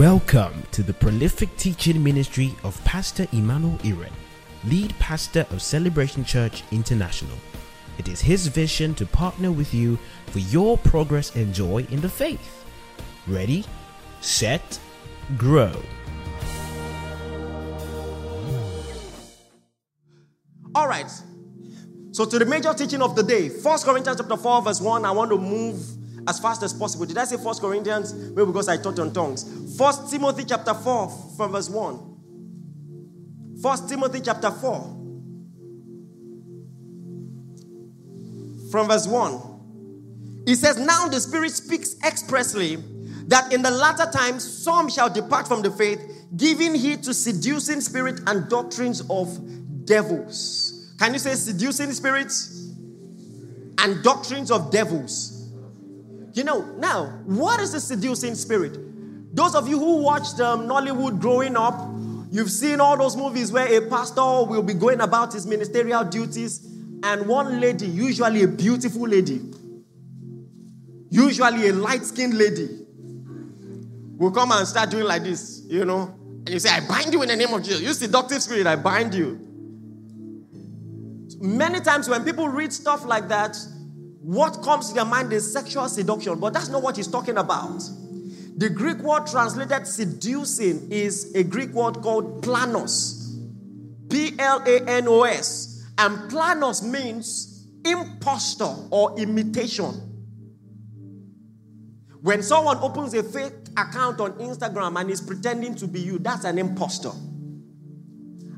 Welcome to the prolific teaching ministry of Pastor Emmanuel Iren, lead pastor of Celebration Church International. It is his vision to partner with you for your progress and joy in the faith. Ready, set, grow. All right. So to the major teaching of the day, First Corinthians chapter 4, verse 1. I want to move as fast as possible. Did I say First Corinthians? Maybe because I taught on tongues. First Timothy chapter 4, from verse 1. First Timothy chapter 4. From verse 1. It says, Now the Spirit speaks expressly that in the latter times some shall depart from the faith, giving heed to seducing spirit and doctrines of devils. Can you say seducing spirits and doctrines of devils? You know, now, what is the seducing spirit? Those of you who watched um, Nollywood growing up, you've seen all those movies where a pastor will be going about his ministerial duties, and one lady, usually a beautiful lady, usually a light skinned lady, will come and start doing like this, you know. And you say, I bind you in the name of Jesus. You seductive spirit, I bind you. Many times when people read stuff like that, what comes to their mind is sexual seduction, but that's not what he's talking about. The Greek word translated seducing is a Greek word called planos. P L A N O S. And planos means impostor or imitation. When someone opens a fake account on Instagram and is pretending to be you, that's an impostor.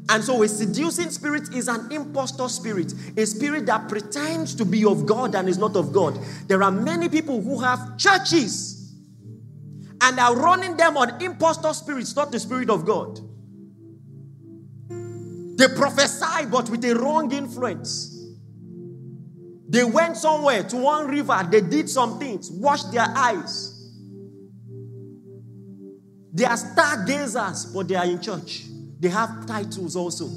And so, a seducing spirit is an impostor spirit, a spirit that pretends to be of God and is not of God. There are many people who have churches and are running them on impostor spirits, not the spirit of God. They prophesy, but with a wrong influence. They went somewhere to one river, they did some things, washed their eyes. They are stargazers, but they are in church. They have titles also.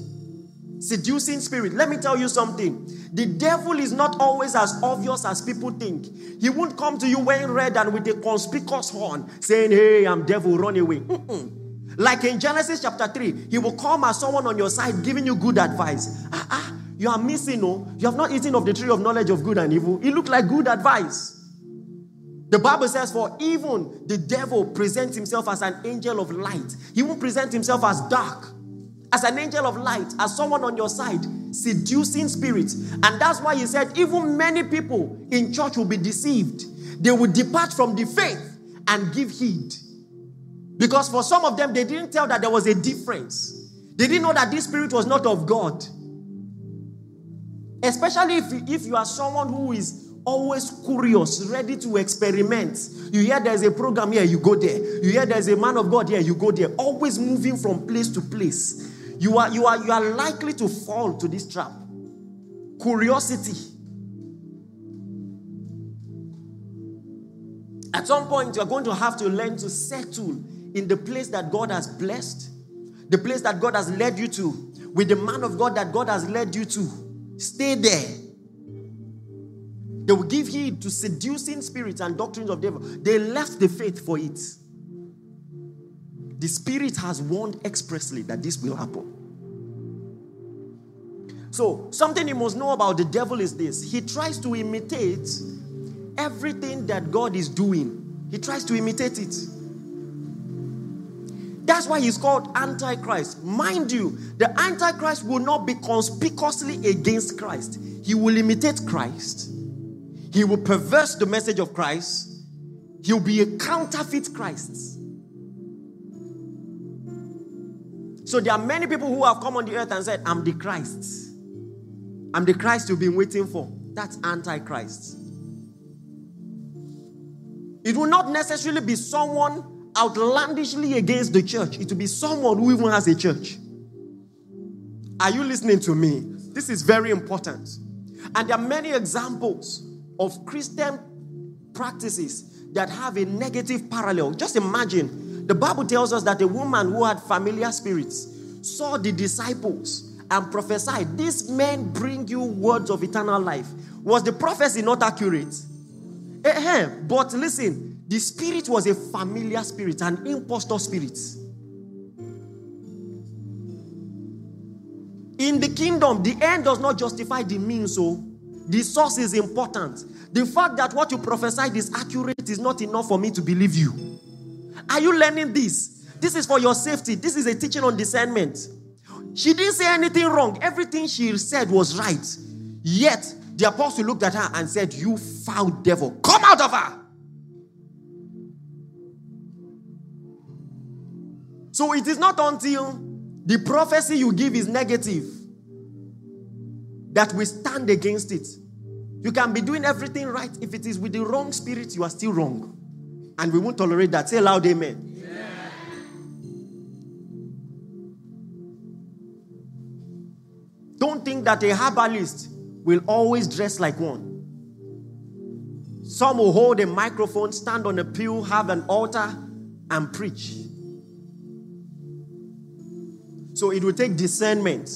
Seducing spirit. Let me tell you something. The devil is not always as obvious as people think. He won't come to you wearing red and with a conspicuous horn saying, Hey, I'm devil, run away. Mm-mm. Like in Genesis chapter 3, he will come as someone on your side giving you good advice. Ah, ah, you are missing, no? You have not eaten of the tree of knowledge of good and evil. It looked like good advice. The Bible says, For even the devil presents himself as an angel of light, he won't present himself as dark as an angel of light, as someone on your side, seducing spirits. And that's why he said, even many people in church will be deceived. They will depart from the faith and give heed. Because for some of them, they didn't tell that there was a difference. They didn't know that this spirit was not of God. Especially if, if you are someone who is always curious, ready to experiment. You hear there's a program here, you go there. You hear there's a man of God here, you go there. Always moving from place to place you are, you are, you are likely to fall to this trap. Curiosity. At some point, you're going to have to learn to settle in the place that God has blessed, the place that God has led you to, with the man of God that God has led you to. Stay there. They will give heed to seducing spirits and doctrines of devil. They left the faith for it. The Spirit has warned expressly that this will happen. So, something you must know about the devil is this he tries to imitate everything that God is doing, he tries to imitate it. That's why he's called Antichrist. Mind you, the Antichrist will not be conspicuously against Christ, he will imitate Christ, he will perverse the message of Christ, he'll be a counterfeit Christ. So there are many people who have come on the earth and said, I'm the Christ. I'm the Christ you've been waiting for. That's Antichrist. It will not necessarily be someone outlandishly against the church, it will be someone who even has a church. Are you listening to me? This is very important. And there are many examples of Christian practices that have a negative parallel. Just imagine the Bible tells us that a woman who had familiar spirits saw the disciples and prophesied, These men bring you words of eternal life. Was the prophecy not accurate? Eh, but listen, The spirit was a familiar spirit, an impostor spirit. In the kingdom, the end does not justify the means, so the source is important. The fact that what you prophesied is accurate is not enough for me to believe you. Are you learning this? This is for your safety. This is a teaching on discernment. She didn't say anything wrong. Everything she said was right. Yet, the apostle looked at her and said, You foul devil, come out of her. So it is not until the prophecy you give is negative that we stand against it. You can be doing everything right. If it is with the wrong spirit, you are still wrong. And we won't tolerate that. Say loud, amen. Don't think that a herbalist will always dress like one. Some will hold a microphone, stand on a pew, have an altar, and preach. So it will take discernment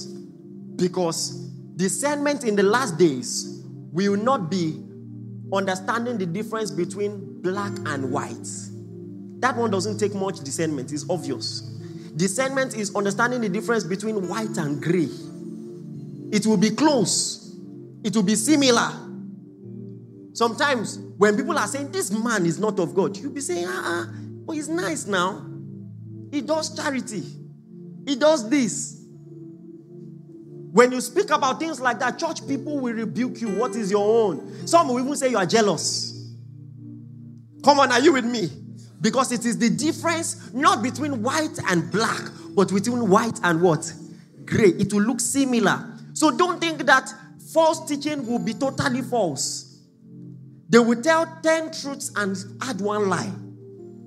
because discernment in the last days will not be understanding the difference between black and white. That one doesn't take much discernment, it's obvious. Discernment is understanding the difference between white and gray. It will be close, it will be similar. Sometimes when people are saying this man is not of God, you'll be saying, ah, uh-uh, oh, he's nice now. He does charity. He does this. When you speak about things like that, church people will rebuke you. What is your own? Some will even say you are jealous. Come on, are you with me? Because it is the difference not between white and black, but between white and what? Gray. It will look similar. So don't think that false teaching will be totally false. They will tell 10 truths and add one lie,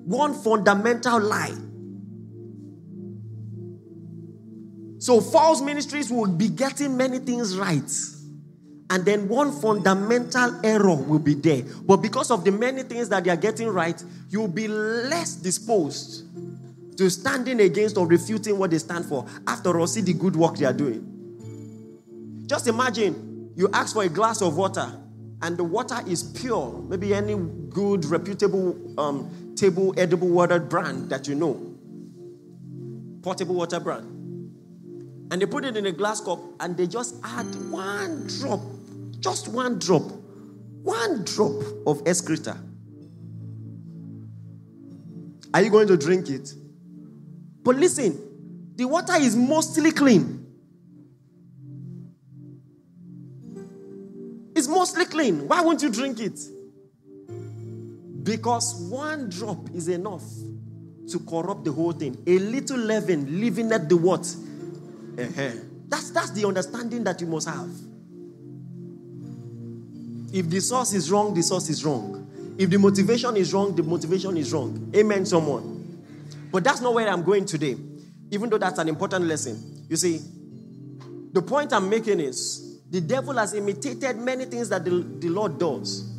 one fundamental lie. So false ministries will be getting many things right. And then one fundamental error will be there. But because of the many things that they are getting right, you'll be less disposed to standing against or refuting what they stand for. After all, see the good work they are doing. Just imagine you ask for a glass of water and the water is pure. Maybe any good, reputable um, table edible water brand that you know. Portable water brand and they put it in a glass cup and they just add one drop, just one drop, one drop of excreta. Are you going to drink it? But listen, the water is mostly clean. It's mostly clean. Why won't you drink it? Because one drop is enough to corrupt the whole thing. A little leaven leaving at the what? Uh-huh. That's, that's the understanding that you must have. If the source is wrong, the source is wrong. If the motivation is wrong, the motivation is wrong. Amen, someone. But that's not where I'm going today, even though that's an important lesson. You see, the point I'm making is the devil has imitated many things that the, the Lord does.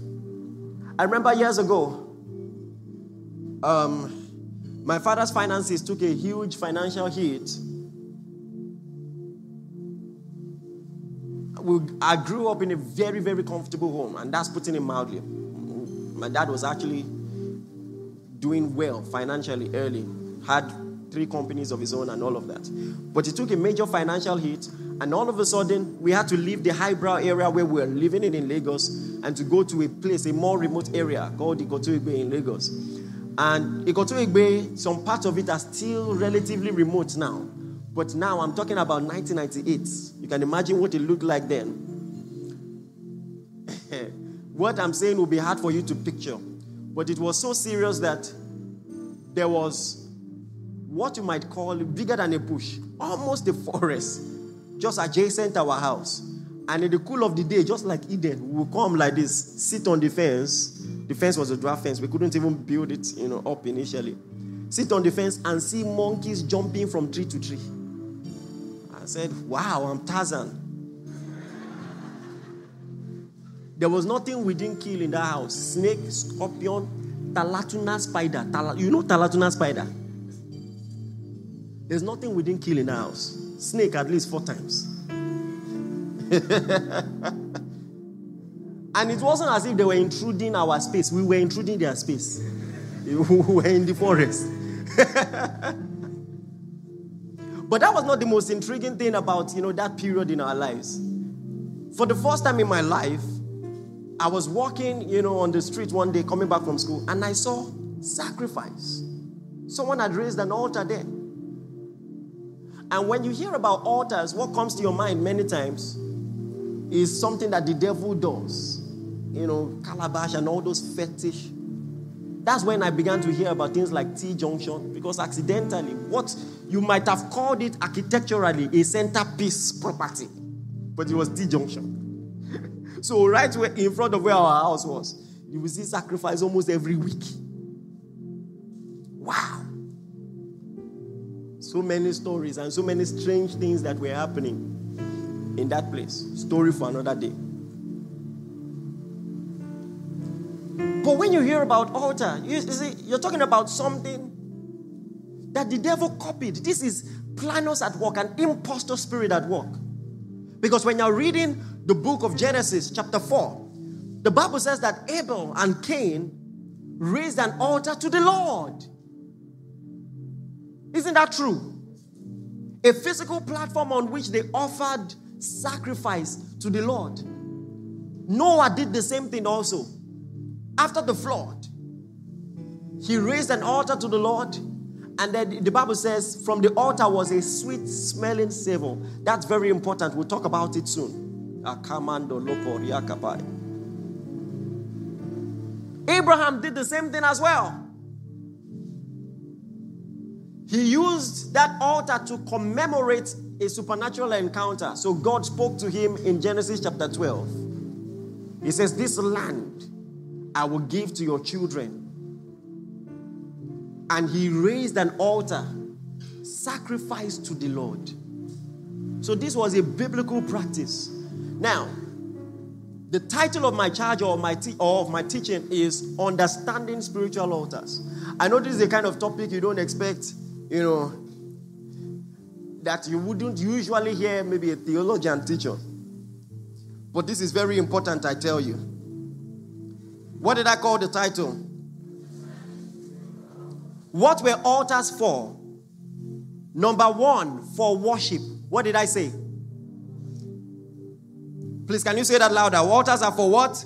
I remember years ago, um, my father's finances took a huge financial hit we, I grew up in a very, very comfortable home, and that's putting it mildly. My dad was actually doing well financially early, had three companies of his own, and all of that. But he took a major financial hit, and all of a sudden, we had to leave the highbrow area where we were living in, in Lagos and to go to a place, a more remote area called Ikotun in Lagos. And Ikotun some parts of it are still relatively remote now. But now I'm talking about 1998. You can imagine what it looked like then. what I'm saying will be hard for you to picture. But it was so serious that there was what you might call bigger than a bush, almost a forest, just adjacent our house. And in the cool of the day, just like Eden, we would come like this, sit on the fence. The fence was a draft fence. We couldn't even build it, you know, up initially. Sit on the fence and see monkeys jumping from tree to tree. I said, Wow, I'm Tarzan. There was nothing we didn't kill in that house snake, scorpion, talatuna spider. Tal- you know talatuna spider? There's nothing we didn't kill in the house. Snake at least four times. and it wasn't as if they were intruding our space, we were intruding their space. we were in the forest. but that was not the most intriguing thing about, you know, that period in our lives. For the first time in my life, I was walking, you know, on the street one day coming back from school and I saw sacrifice. Someone had raised an altar there. And when you hear about altars, what comes to your mind many times is something that the devil does. You know, calabash and all those fetish. That's when I began to hear about things like T junction because accidentally, what you might have called it architecturally a centerpiece property, but it was T junction. so, right where, in front of where our house was, you will see sacrifice almost every week. Wow. So many stories and so many strange things that were happening in that place. Story for another day. But when you hear about altar, you, see, you're talking about something that the devil copied. This is Planos at work, an impostor spirit at work. Because when you're reading the book of Genesis, chapter 4, the Bible says that Abel and Cain raised an altar to the Lord. Isn't that true? A physical platform on which they offered sacrifice to the Lord. Noah did the same thing also. After the flood, he raised an altar to the Lord, and then the Bible says, from the altar was a sweet smelling savor. That's very important. We'll talk about it soon. Abraham did the same thing as well. He used that altar to commemorate a supernatural encounter. So God spoke to him in Genesis chapter 12. He says, This land I will give to your children. And he raised an altar, sacrifice to the Lord. So this was a biblical practice. Now, the title of my charge or, my te- or of my teaching is Understanding Spiritual Altars. I know this is a kind of topic you don't expect, you know, that you wouldn't usually hear maybe a theologian teacher. But this is very important, I tell you. What did I call the title? What were altars for? Number one, for worship. What did I say? Please, can you say that louder? Altars are for what?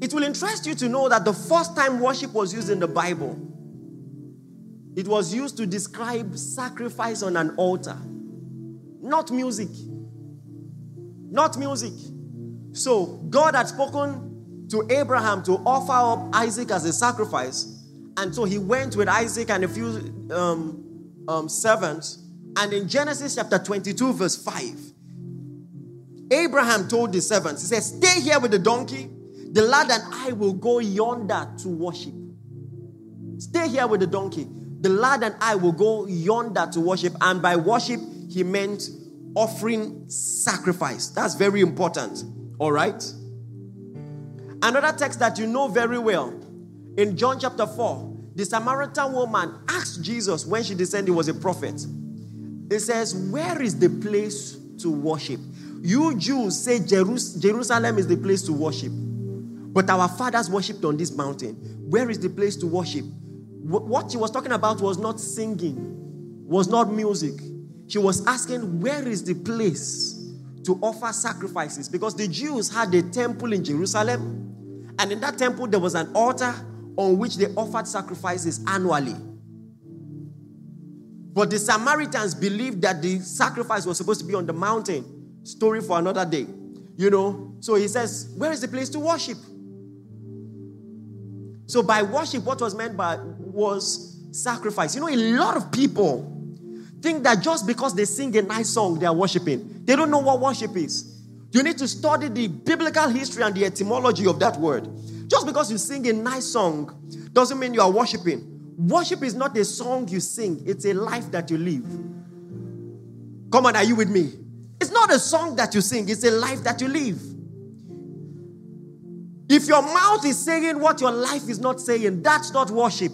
It will interest you to know that the first time worship was used in the Bible, it was used to describe sacrifice on an altar, not music. Not music. So God had spoken to Abraham to offer up Isaac as a sacrifice. And so he went with Isaac and a few um, um, servants. And in Genesis chapter 22, verse 5, Abraham told the servants, He said, Stay here with the donkey. The lad and I will go yonder to worship. Stay here with the donkey. The lad and I will go yonder to worship. And by worship, he meant offering sacrifice. That's very important. All right? Another text that you know very well in John chapter 4, the Samaritan woman asked Jesus when she discerned he was a prophet. It says, Where is the place to worship? You Jews say Jerusalem is the place to worship, but our fathers worshipped on this mountain. Where is the place to worship? What she was talking about was not singing, was not music. She was asking, Where is the place to offer sacrifices because the Jews had a temple in Jerusalem, and in that temple there was an altar on which they offered sacrifices annually. But the Samaritans believed that the sacrifice was supposed to be on the mountain. Story for another day. You know, so he says, Where is the place to worship? So by worship, what was meant by was sacrifice. You know, a lot of people think that just because they sing a nice song, they are worshiping. They don't know what worship is. You need to study the biblical history and the etymology of that word. Just because you sing a nice song doesn't mean you are worshiping. Worship is not a song you sing, it's a life that you live. Come on, are you with me? It's not a song that you sing, it's a life that you live. If your mouth is saying what your life is not saying, that's not worship.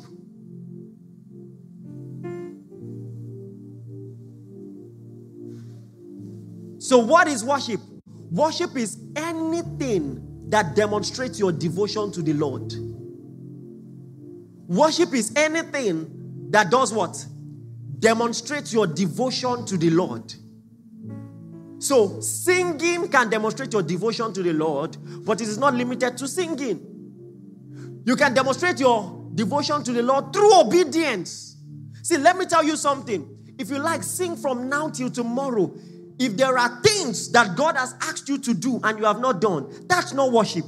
So, what is worship? Worship is anything that demonstrates your devotion to the Lord. Worship is anything that does what? Demonstrates your devotion to the Lord. So, singing can demonstrate your devotion to the Lord, but it is not limited to singing. You can demonstrate your devotion to the Lord through obedience. See, let me tell you something. If you like, sing from now till tomorrow. If there are things that God has asked you to do and you have not done, that's not worship.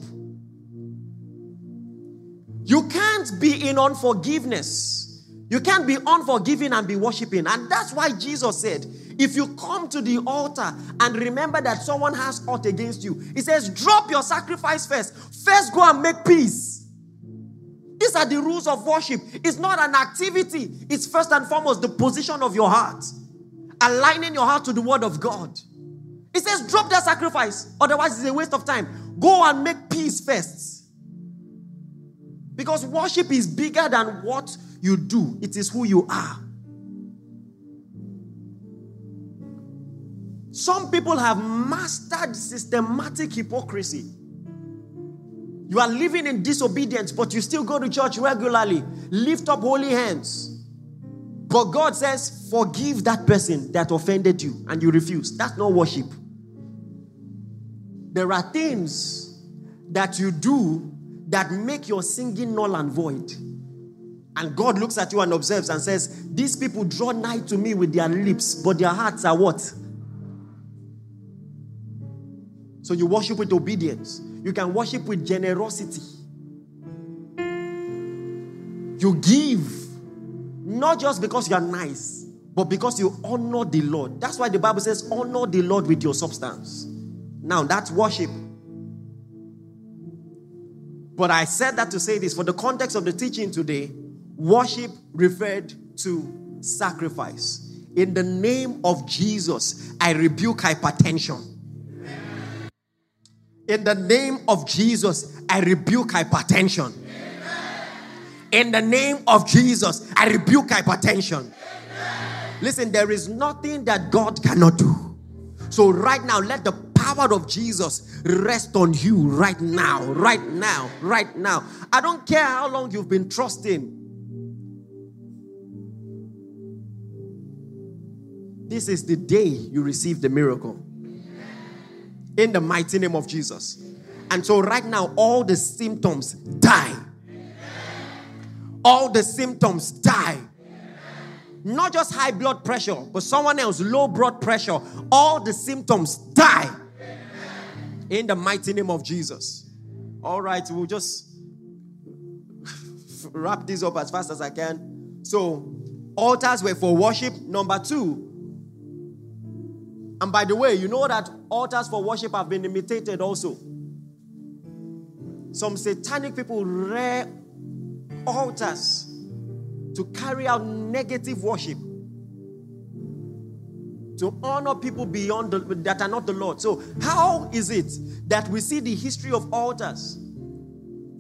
You can't be in unforgiveness. You can't be unforgiving and be worshiping. And that's why Jesus said, if you come to the altar and remember that someone has ought against you, he says, drop your sacrifice first. First, go and make peace. These are the rules of worship. It's not an activity, it's first and foremost the position of your heart, aligning your heart to the word of God. He says, drop that sacrifice, otherwise, it's a waste of time. Go and make peace first. Because worship is bigger than what you do, it is who you are. Some people have mastered systematic hypocrisy. You are living in disobedience, but you still go to church regularly, lift up holy hands. But God says, Forgive that person that offended you, and you refuse. That's not worship. There are things that you do that make your singing null and void. And God looks at you and observes and says, These people draw nigh to me with their lips, but their hearts are what? So you worship with obedience. You can worship with generosity. You give not just because you are nice, but because you honor the Lord. That's why the Bible says, honor the Lord with your substance. Now, that's worship. But I said that to say this for the context of the teaching today, worship referred to sacrifice. In the name of Jesus, I rebuke hypertension. In the name of Jesus, I rebuke hypertension. In the name of Jesus, I rebuke hypertension. Listen, there is nothing that God cannot do. So, right now, let the power of Jesus rest on you right now, right now, right now. I don't care how long you've been trusting. This is the day you receive the miracle. In the mighty name of Jesus. And so, right now, all the symptoms die. All the symptoms die. Not just high blood pressure, but someone else, low blood pressure. All the symptoms die in the mighty name of Jesus. All right, we'll just wrap this up as fast as I can. So, altars were for worship. Number two, and by the way, you know that altars for worship have been imitated also. Some satanic people rear altars to carry out negative worship to honor people beyond the, that are not the Lord. So, how is it that we see the history of altars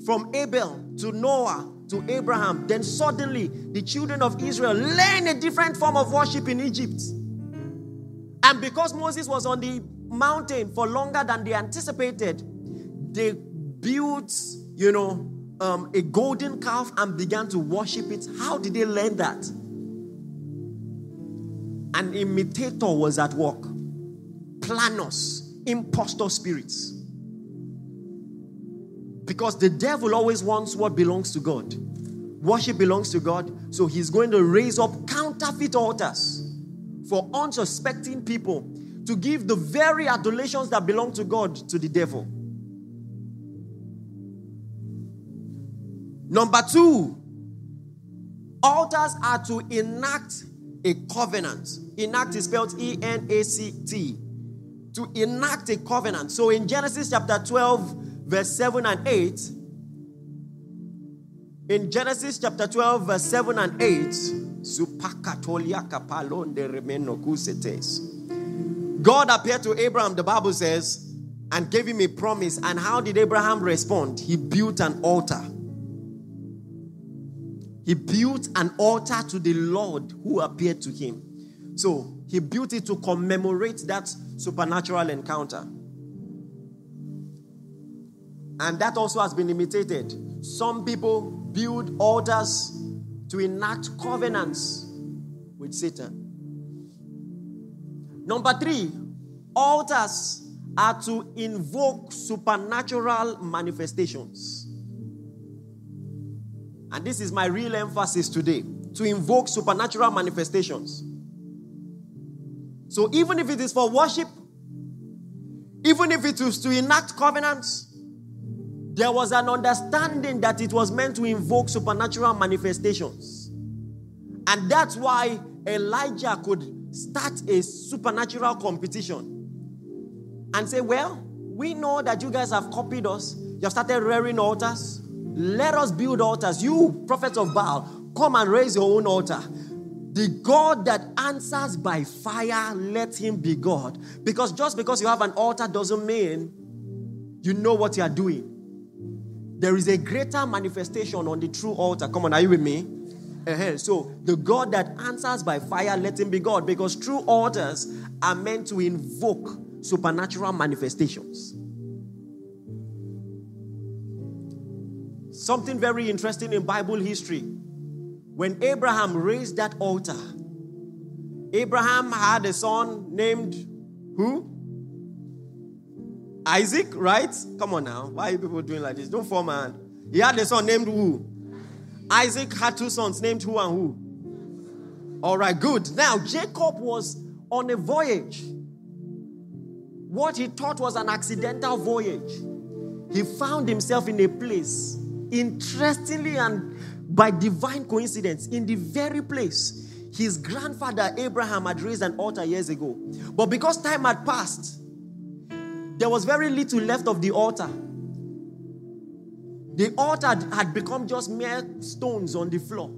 from Abel to Noah to Abraham? Then suddenly the children of Israel learn a different form of worship in Egypt. And because Moses was on the mountain for longer than they anticipated, they built, you know, um, a golden calf and began to worship it. How did they learn that? An imitator was at work. Planos, impostor spirits. Because the devil always wants what belongs to God. Worship belongs to God, so he's going to raise up counterfeit altars for unsuspecting people to give the very adulations that belong to God to the devil. Number two, altars are to enact a covenant. Enact is spelled E N A C T. To enact a covenant. So in Genesis chapter 12, verse 7 and 8, in Genesis chapter 12, verse 7 and 8, God appeared to Abraham, the Bible says, and gave him a promise. And how did Abraham respond? He built an altar. He built an altar to the Lord who appeared to him. So he built it to commemorate that supernatural encounter. And that also has been imitated. Some people build altars to enact covenants with Satan. Number three, altars are to invoke supernatural manifestations. And this is my real emphasis today to invoke supernatural manifestations. So, even if it is for worship, even if it is to enact covenants, there was an understanding that it was meant to invoke supernatural manifestations. And that's why Elijah could start a supernatural competition and say, Well, we know that you guys have copied us. You have started rearing altars. Let us build altars. You, prophets of Baal, come and raise your own altar. The God that answers by fire, let him be God. Because just because you have an altar doesn't mean you know what you are doing. There is a greater manifestation on the true altar. Come on, are you with me? Uh-huh. So, the God that answers by fire, let him be God. Because true altars are meant to invoke supernatural manifestations. Something very interesting in Bible history. When Abraham raised that altar, Abraham had a son named who? Isaac, right? Come on now. Why are people doing like this? Don't fall, man. He had a son named who? Isaac had two sons named who and who? All right, good. Now, Jacob was on a voyage. What he thought was an accidental voyage. He found himself in a place Interestingly, and by divine coincidence, in the very place his grandfather Abraham had raised an altar years ago. But because time had passed, there was very little left of the altar. The altar had become just mere stones on the floor.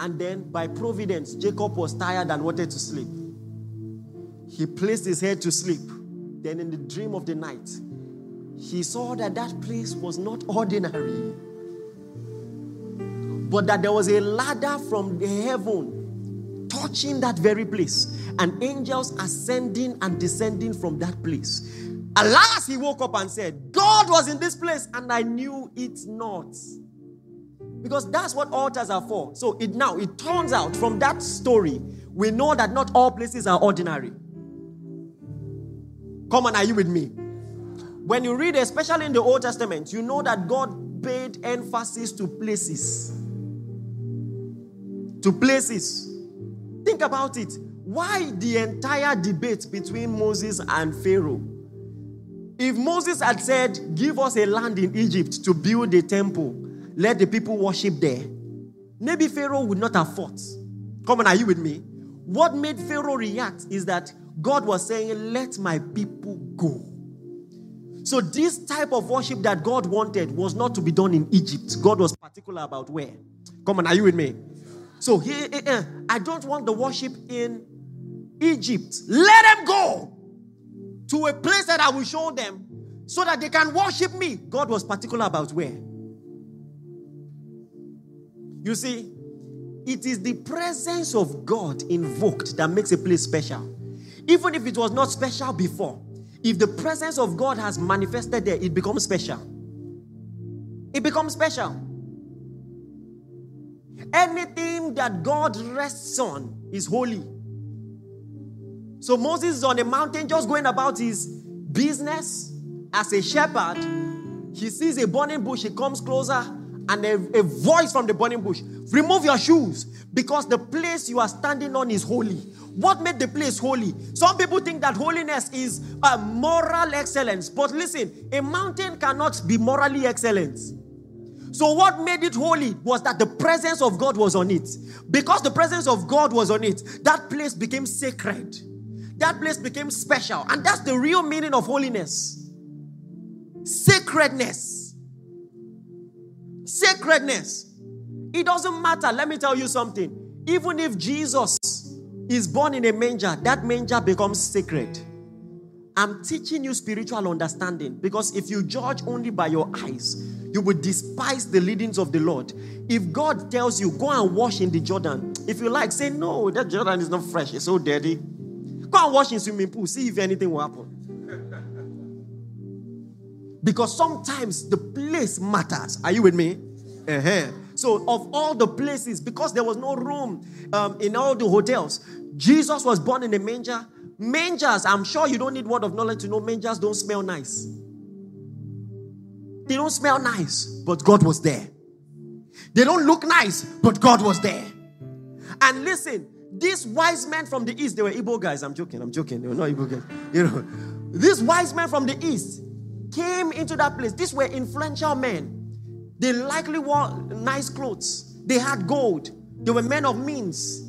And then, by providence, Jacob was tired and wanted to sleep. He placed his head to sleep. Then, in the dream of the night, he saw that that place was not ordinary, but that there was a ladder from the heaven touching that very place, and angels ascending and descending from that place. Alas, he woke up and said, God was in this place, and I knew it not. Because that's what altars are for. So it now it turns out from that story, we know that not all places are ordinary. Come on, are you with me? When you read, especially in the Old Testament, you know that God paid emphasis to places. To places. Think about it. Why the entire debate between Moses and Pharaoh? If Moses had said, Give us a land in Egypt to build a temple, let the people worship there, maybe Pharaoh would not have fought. Come on, are you with me? What made Pharaoh react is that God was saying, Let my people go. So, this type of worship that God wanted was not to be done in Egypt. God was particular about where. Come on, are you with me? So, he, uh, I don't want the worship in Egypt. Let them go to a place that I will show them so that they can worship me. God was particular about where. You see, it is the presence of God invoked that makes a place special. Even if it was not special before, if the presence of God has manifested there, it becomes special. It becomes special. Anything that God rests on is holy. So Moses is on a mountain just going about his business as a shepherd. He sees a burning bush, he comes closer, and a, a voice from the burning bush remove your shoes because the place you are standing on is holy. What made the place holy? Some people think that holiness is a moral excellence. But listen, a mountain cannot be morally excellent. So, what made it holy was that the presence of God was on it. Because the presence of God was on it, that place became sacred. That place became special. And that's the real meaning of holiness sacredness. Sacredness. It doesn't matter. Let me tell you something. Even if Jesus is born in a manger, that manger becomes sacred. I'm teaching you spiritual understanding because if you judge only by your eyes, you would despise the leadings of the Lord. If God tells you, go and wash in the Jordan, if you like, say, no, that Jordan is not fresh, it's so dirty. Go and wash in swimming pool, see if anything will happen. Because sometimes the place matters. Are you with me? Uh-huh. So, of all the places, because there was no room um, in all the hotels, Jesus was born in a manger. Mangers, I'm sure you don't need word of knowledge to know mangers don't smell nice. They don't smell nice, but God was there. They don't look nice, but God was there. And listen, these wise men from the east, they were Igbo guys. I'm joking, I'm joking. They were not Igbo guys. You know, these wise men from the east came into that place. These were influential men. They likely wore nice clothes. They had gold. They were men of means.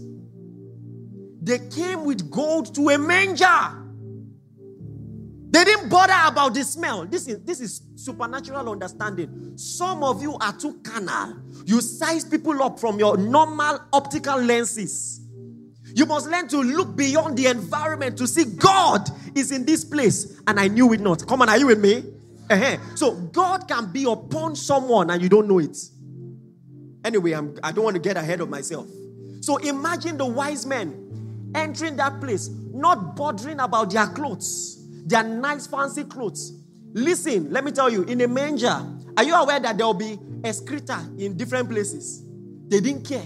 They came with gold to a manger. They didn't bother about the smell. This is, this is supernatural understanding. Some of you are too carnal. You size people up from your normal optical lenses. You must learn to look beyond the environment to see God is in this place and I knew it not. Come on, are you with me? Uh-huh. So God can be upon someone and you don't know it. Anyway, I'm, I don't want to get ahead of myself. So imagine the wise men entering that place, not bothering about their clothes, their nice fancy clothes. Listen, let me tell you, in a manger, are you aware that there will be a excreta in different places? They didn't care.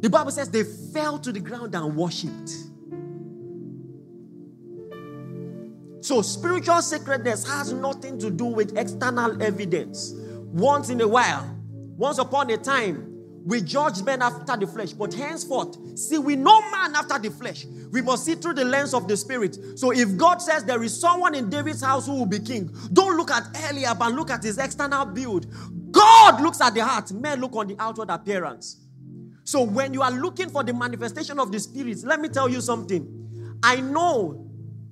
The Bible says they fell to the ground and worshipped. So, spiritual sacredness has nothing to do with external evidence. Once in a while, once upon a time, we judge men after the flesh, but henceforth, see, we know man after the flesh. We must see through the lens of the spirit. So, if God says there is someone in David's house who will be king, don't look at Eliab and look at his external build. God looks at the heart, men look on the outward appearance. So, when you are looking for the manifestation of the spirit, let me tell you something. I know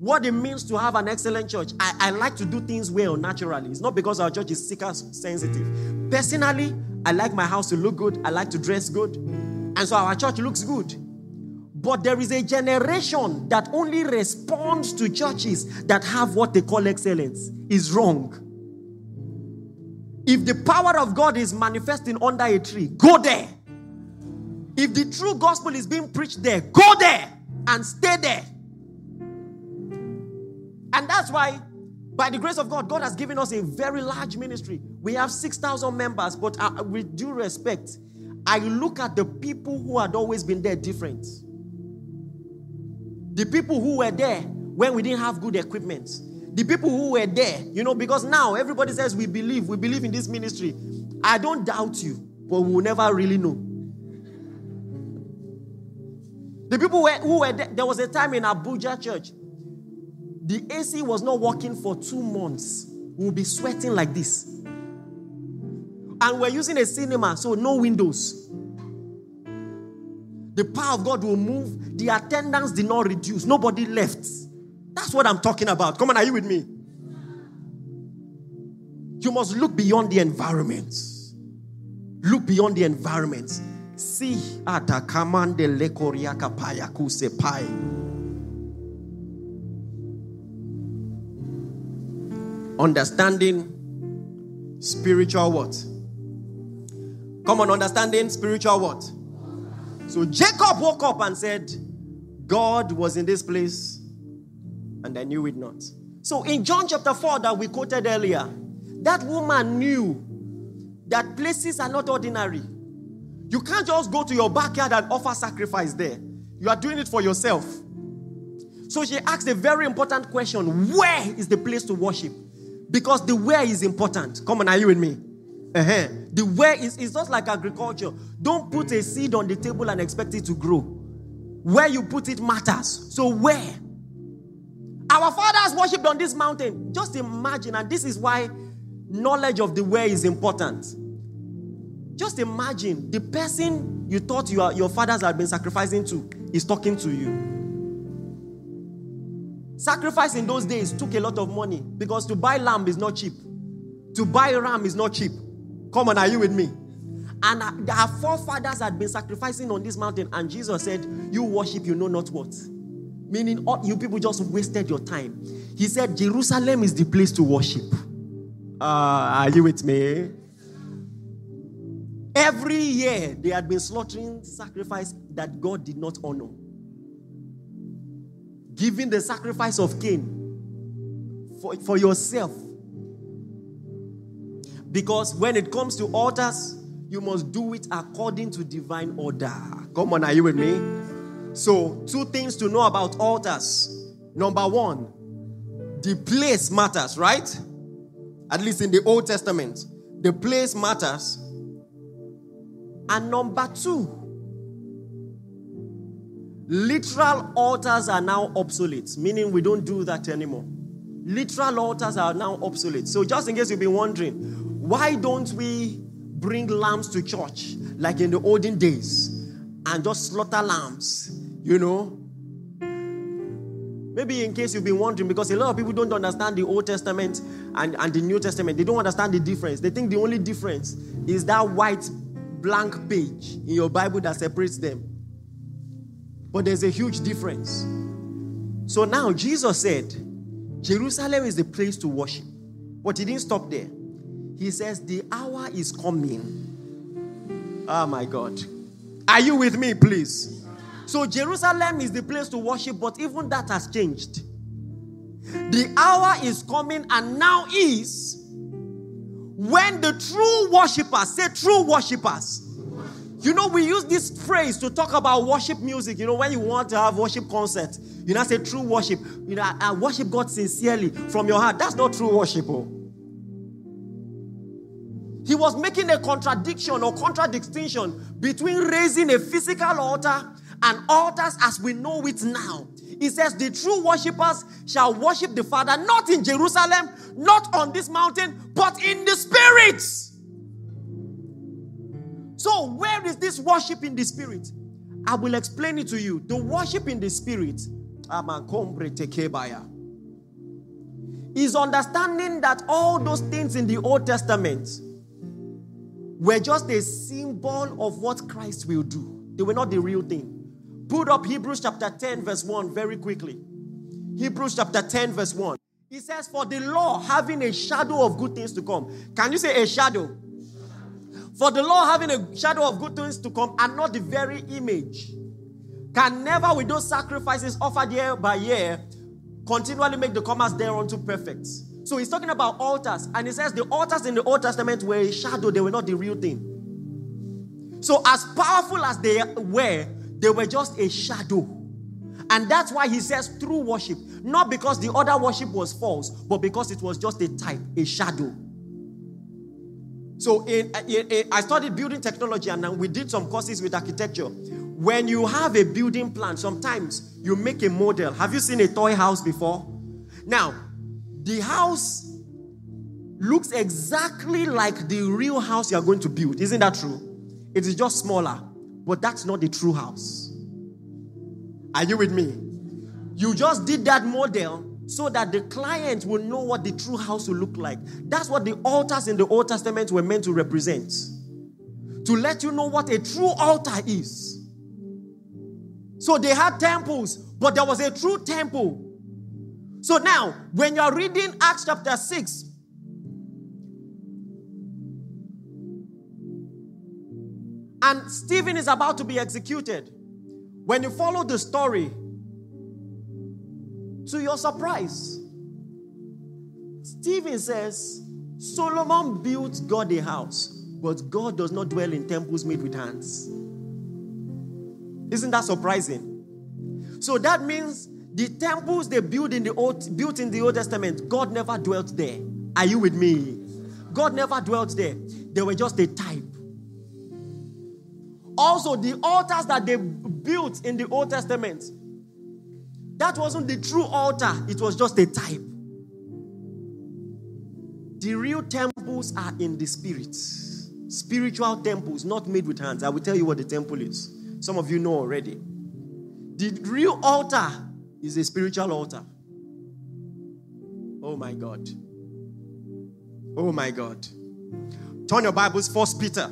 what it means to have an excellent church. I, I like to do things well naturally. It's not because our church is seeker sensitive. Personally, I like my house to look good. I like to dress good. And so our church looks good. But there is a generation that only responds to churches that have what they call excellence. Is wrong. If the power of God is manifesting under a tree, go there. If the true gospel is being preached there, go there and stay there. That's why, by the grace of God, God has given us a very large ministry. We have 6,000 members, but uh, with due respect, I look at the people who had always been there different. The people who were there when we didn't have good equipment. The people who were there, you know, because now everybody says we believe, we believe in this ministry. I don't doubt you, but we will never really know. The people were, who were there, there was a time in Abuja church, the AC was not working for two months. We'll be sweating like this. And we're using a cinema, so no windows. The power of God will move. The attendance did not reduce. Nobody left. That's what I'm talking about. Come on, are you with me? You must look beyond the environment. Look beyond the environment. See atakamande lekoriaka payakuse pai. Understanding spiritual what? Come on, understanding spiritual what? So Jacob woke up and said, God was in this place and I knew it not. So in John chapter 4 that we quoted earlier, that woman knew that places are not ordinary. You can't just go to your backyard and offer sacrifice there. You are doing it for yourself. So she asked a very important question Where is the place to worship? Because the where is important. Come on, are you with me? Uh-huh. The where is, is just like agriculture. Don't put a seed on the table and expect it to grow. Where you put it matters. So, where? Our fathers worshipped on this mountain. Just imagine, and this is why knowledge of the where is important. Just imagine the person you thought you are, your fathers had been sacrificing to is talking to you. Sacrifice in those days took a lot of money because to buy lamb is not cheap. To buy ram is not cheap. Come on, are you with me? And our forefathers had been sacrificing on this mountain, and Jesus said, You worship, you know not what. Meaning, you people just wasted your time. He said, Jerusalem is the place to worship. Uh, are you with me? Every year, they had been slaughtering sacrifice that God did not honor giving the sacrifice of Cain for, for yourself. Because when it comes to altars, you must do it according to divine order. Come on, are you with me? So, two things to know about altars. Number one, the place matters, right? At least in the Old Testament, the place matters. And number two, literal altars are now obsolete, meaning we don't do that anymore. Literal altars are now obsolete. So, just in case you've been wondering, why don't we bring lambs to church like in the olden days and just slaughter lambs, you know. Maybe in case you've been wondering, because a lot of people don't understand the Old Testament and, and the New Testament, they don't understand the difference. They think the only difference is that white blank page in your Bible that separates them. But there's a huge difference. So now Jesus said, Jerusalem is the place to worship. But he didn't stop there. He says, The hour is coming. Oh my God. Are you with me, please? So, Jerusalem is the place to worship, but even that has changed. The hour is coming, and now is when the true worshippers say, true worshippers. You know, we use this phrase to talk about worship music. You know, when you want to have worship concert, you know, say true worship. You know, I worship God sincerely from your heart. That's not true worship. Oh. He was making a contradiction or contradistinction between raising a physical altar and altars as we know it now. He says, The true worshippers shall worship the Father not in Jerusalem, not on this mountain, but in the spirits. So, where is this worship in the spirit? I will explain it to you. The worship in the spirit is understanding that all those things in the Old Testament were just a symbol of what Christ will do. They were not the real thing. Put up Hebrews chapter 10, verse 1 very quickly. Hebrews chapter 10, verse 1. He says, For the law having a shadow of good things to come. Can you say a shadow? For the law having a shadow of good things to come and not the very image can never, with those sacrifices offered year by year, continually make the comers thereunto perfect. So he's talking about altars, and he says the altars in the Old Testament were a shadow, they were not the real thing. So, as powerful as they were, they were just a shadow. And that's why he says true worship, not because the other worship was false, but because it was just a type, a shadow. So, in, in, in, I studied building technology and we did some courses with architecture. When you have a building plan, sometimes you make a model. Have you seen a toy house before? Now, the house looks exactly like the real house you are going to build. Isn't that true? It is just smaller, but that's not the true house. Are you with me? You just did that model so that the client will know what the true house will look like. That's what the altars in the Old Testament were meant to represent. To let you know what a true altar is. So they had temples, but there was a true temple so now, when you're reading Acts chapter 6, and Stephen is about to be executed, when you follow the story, to your surprise, Stephen says, Solomon built God a house, but God does not dwell in temples made with hands. Isn't that surprising? So that means the temples they built in the old built in the Old Testament, God never dwelt there. Are you with me? God never dwelt there. They were just a type. Also, the altars that they built in the Old Testament, that wasn't the true altar, it was just a type. The real temples are in the spirit. Spiritual temples, not made with hands. I will tell you what the temple is. Some of you know already. The real altar is a spiritual altar. Oh my God. Oh my God. Turn your Bibles, First Peter.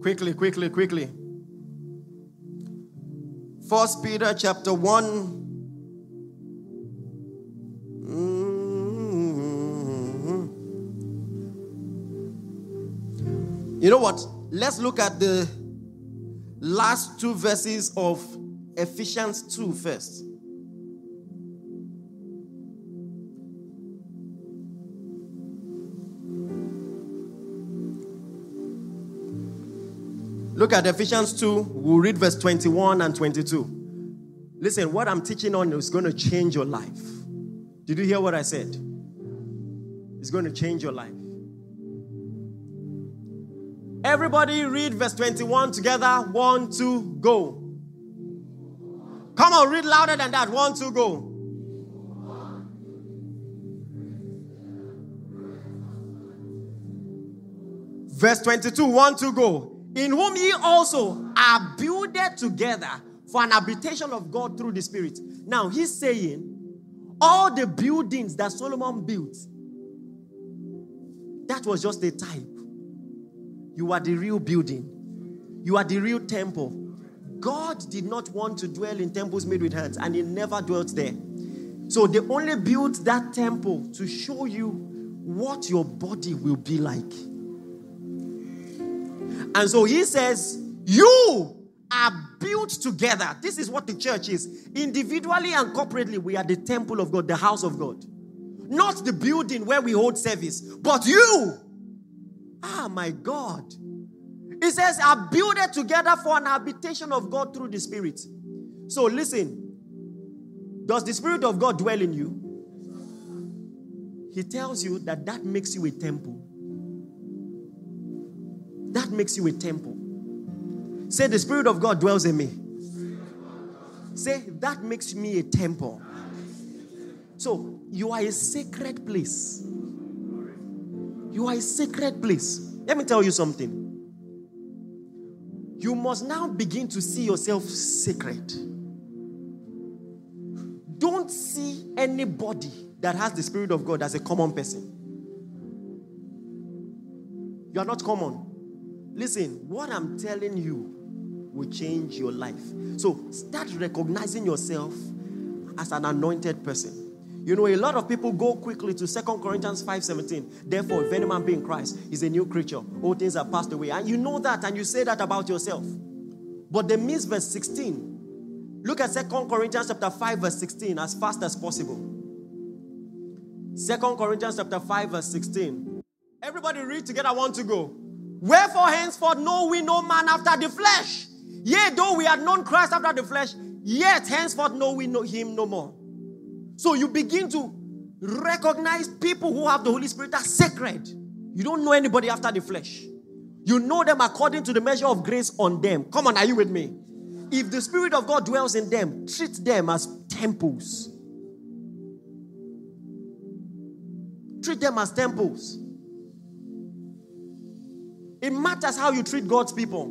Quickly, quickly, quickly. First Peter chapter 1. Mm-hmm. You know what? Let's look at the last two verses of Ephesians 2 first. Look at Ephesians 2. We'll read verse 21 and 22. Listen, what I'm teaching on is going to change your life. Did you hear what I said? It's going to change your life. Everybody read verse 21 together. One, two, go. Come on, read louder than that. One, two, go. Verse 22, 1 to go. In whom ye also are builded together for an habitation of God through the Spirit. Now, he's saying all the buildings that Solomon built, that was just a type. You are the real building, you are the real temple. God did not want to dwell in temples made with hands, and He never dwelt there. So they only built that temple to show you what your body will be like. And so He says, You are built together. This is what the church is. Individually and corporately, we are the temple of God, the house of God. Not the building where we hold service, but you. Ah, my God. He says, are builded together for an habitation of God through the Spirit. So listen. Does the Spirit of God dwell in you? He tells you that that makes you a temple. That makes you a temple. Say, the Spirit of God dwells in me. Say, that makes me a temple. So, you are a sacred place. You are a sacred place. Let me tell you something. You must now begin to see yourself sacred. Don't see anybody that has the Spirit of God as a common person. You are not common. Listen, what I'm telling you will change your life. So start recognizing yourself as an anointed person. You know, a lot of people go quickly to Second Corinthians 5:17. Therefore, if any man be in Christ, is a new creature. All things are passed away. And you know that, and you say that about yourself. But they miss verse 16. Look at Second Corinthians chapter 5, verse 16, as fast as possible. Second Corinthians chapter 5, verse 16. Everybody read together, I want to go. Wherefore henceforth know we no man after the flesh. Yea, though we had known Christ after the flesh, yet henceforth know we know him no more. So you begin to recognize people who have the Holy Spirit as sacred. You don't know anybody after the flesh. You know them according to the measure of grace on them. Come on, are you with me? If the Spirit of God dwells in them, treat them as temples. Treat them as temples. It matters how you treat God's people.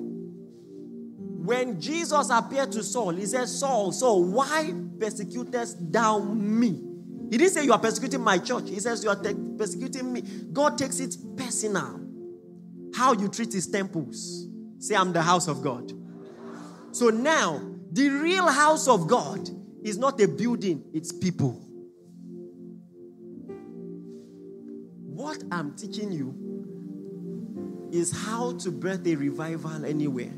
When Jesus appeared to Saul, he said, Saul, Saul, why persecutest thou me? He didn't say you are persecuting my church. He says you are te- persecuting me. God takes it personal. How you treat his temples. Say, I'm the house of God. So now, the real house of God is not a building, it's people. What I'm teaching you is how to birth a revival anywhere.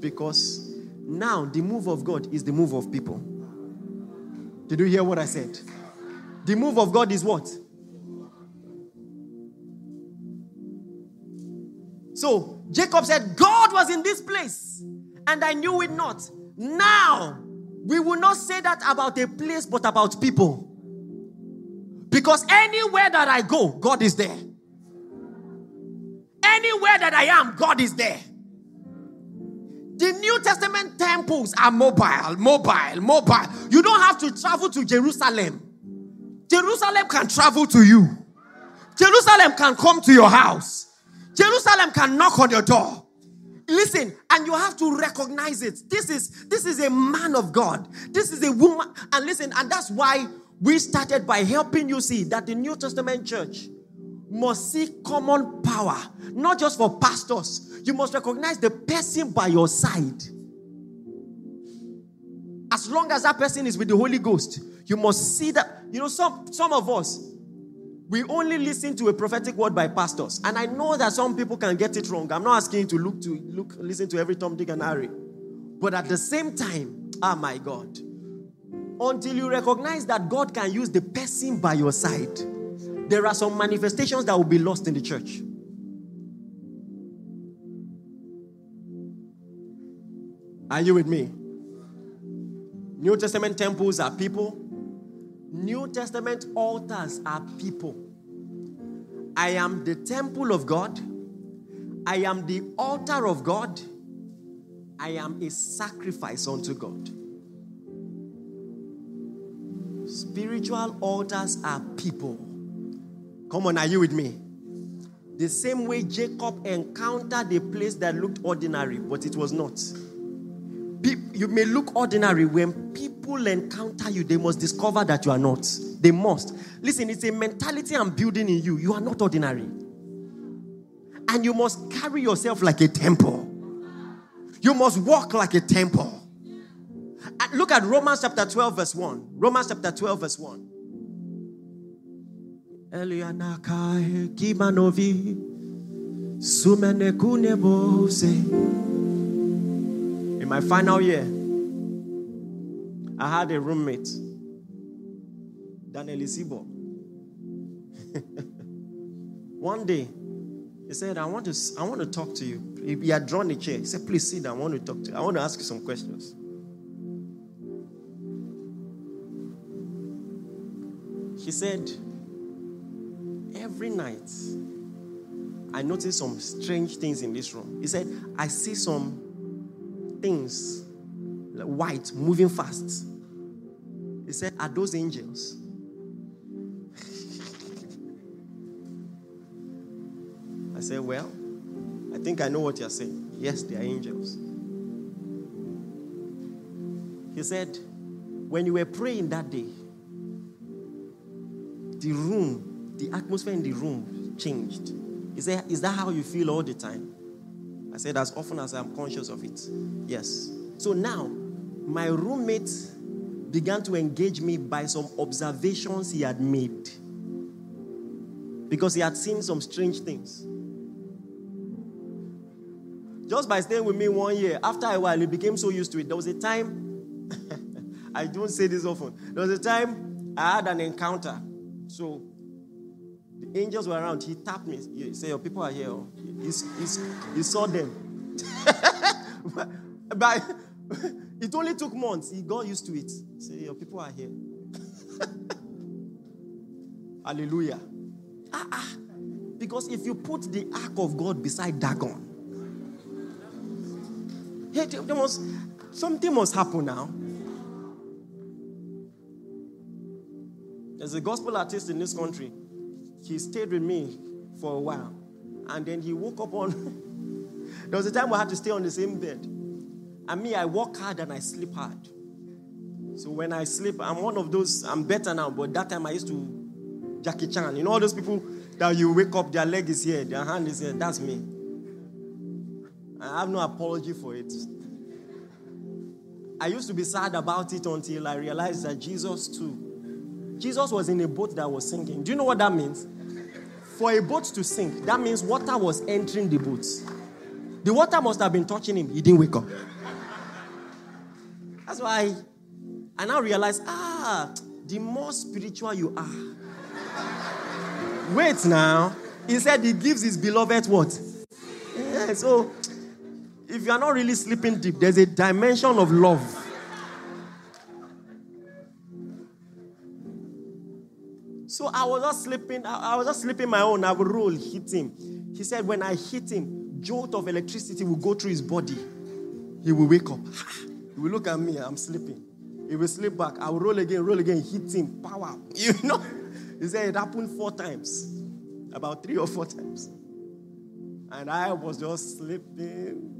Because now the move of God is the move of people. Did you hear what I said? The move of God is what? So Jacob said, God was in this place and I knew it not. Now, we will not say that about a place, but about people. Because anywhere that I go, God is there. Anywhere that I am, God is there. The New Testament temples are mobile, mobile, mobile. You don't have to travel to Jerusalem. Jerusalem can travel to you. Jerusalem can come to your house. Jerusalem can knock on your door. Listen, and you have to recognize it. This is this is a man of God. This is a woman. And listen, and that's why we started by helping you see that the New Testament church must see common power, not just for pastors. You must recognize the person by your side. As long as that person is with the Holy Ghost, you must see that. You know, some, some of us, we only listen to a prophetic word by pastors. And I know that some people can get it wrong. I'm not asking you to look to look, listen to every Tom, Dick, and Harry. But at the same time, oh my God, until you recognize that God can use the person by your side there are some manifestations that will be lost in the church. Are you with me? New Testament temples are people. New Testament altars are people. I am the temple of God. I am the altar of God. I am a sacrifice unto God. Spiritual altars are people. Come on, are you with me? The same way Jacob encountered a place that looked ordinary, but it was not. You may look ordinary when people encounter you, they must discover that you are not. They must. Listen, it's a mentality I'm building in you. You are not ordinary. And you must carry yourself like a temple. You must walk like a temple. Look at Romans chapter 12, verse 1. Romans chapter 12, verse 1. In my final year, I had a roommate, Daniel Isibo. One day, he said, I want to I want to talk to you. He had drawn a chair. He said, Please sit down. I want to talk to you. I want to ask you some questions. He said, every night, I notice some strange things in this room. He said, I see some things, like white, moving fast. He said, Are those angels? I said, Well, I think I know what you're saying. Yes, they are angels. He said, When you were praying that day, the room the atmosphere in the room changed. He said, Is that how you feel all the time? I said, As often as I'm conscious of it. Yes. So now, my roommate began to engage me by some observations he had made because he had seen some strange things. Just by staying with me one year, after a while, he became so used to it. There was a time, I don't say this often, there was a time I had an encounter. So angels were around. He tapped me. He said, Your people are here. He, he, he saw them. but, but it only took months. He got used to it. He said, Your people are here. Hallelujah. Ah, ah. Because if you put the ark of God beside Dagon, hey, there must, something must happen now. There's a gospel artist in this country he stayed with me for a while. And then he woke up on. there was a time we had to stay on the same bed. And me, I work hard and I sleep hard. So when I sleep, I'm one of those, I'm better now, but that time I used to Jackie Chan. You know all those people that you wake up, their leg is here, their hand is here. That's me. I have no apology for it. I used to be sad about it until I realized that Jesus too Jesus was in a boat that was sinking. Do you know what that means? For a boat to sink, that means water was entering the boat. The water must have been touching him. He didn't wake up. That's why I now realize ah, the more spiritual you are. Wait now. He said he gives his beloved what? Yeah, so if you are not really sleeping deep, there's a dimension of love So I was just sleeping. I was just sleeping my own. I would roll, hit him. He said, when I hit him, jolt of electricity will go through his body. He will wake up. He will look at me. I'm sleeping. He will sleep back. I will roll again, roll again, hit him. Power. You know? He said it happened four times. About three or four times. And I was just sleeping.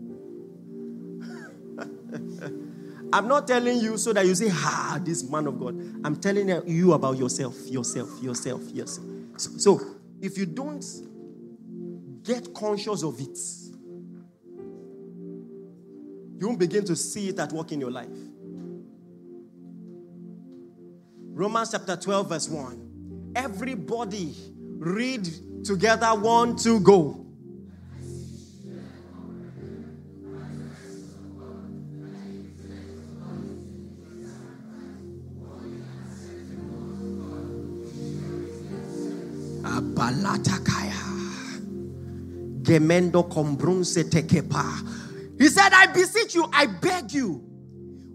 I'm not telling you so that you say, ah, this man of God. I'm telling you about yourself, yourself, yourself, yourself. So, so if you don't get conscious of it, you won't begin to see it at work in your life. Romans chapter 12, verse 1. Everybody read together, one, two, go. He said, I beseech you, I beg you.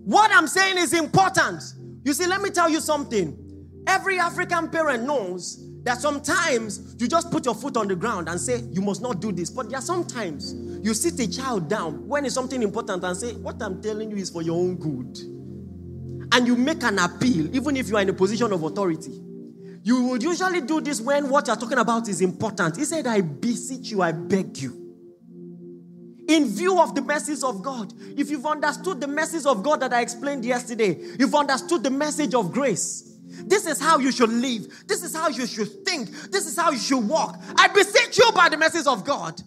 What I'm saying is important. You see, let me tell you something. Every African parent knows that sometimes you just put your foot on the ground and say, You must not do this. But there are sometimes you sit a child down when it's something important and say, What I'm telling you is for your own good. And you make an appeal, even if you are in a position of authority. You would usually do this when what you're talking about is important. He said, I beseech you, I beg you. In view of the message of God, if you've understood the message of God that I explained yesterday, you've understood the message of grace. This is how you should live. This is how you should think. This is how you should walk. I beseech you by the message of God.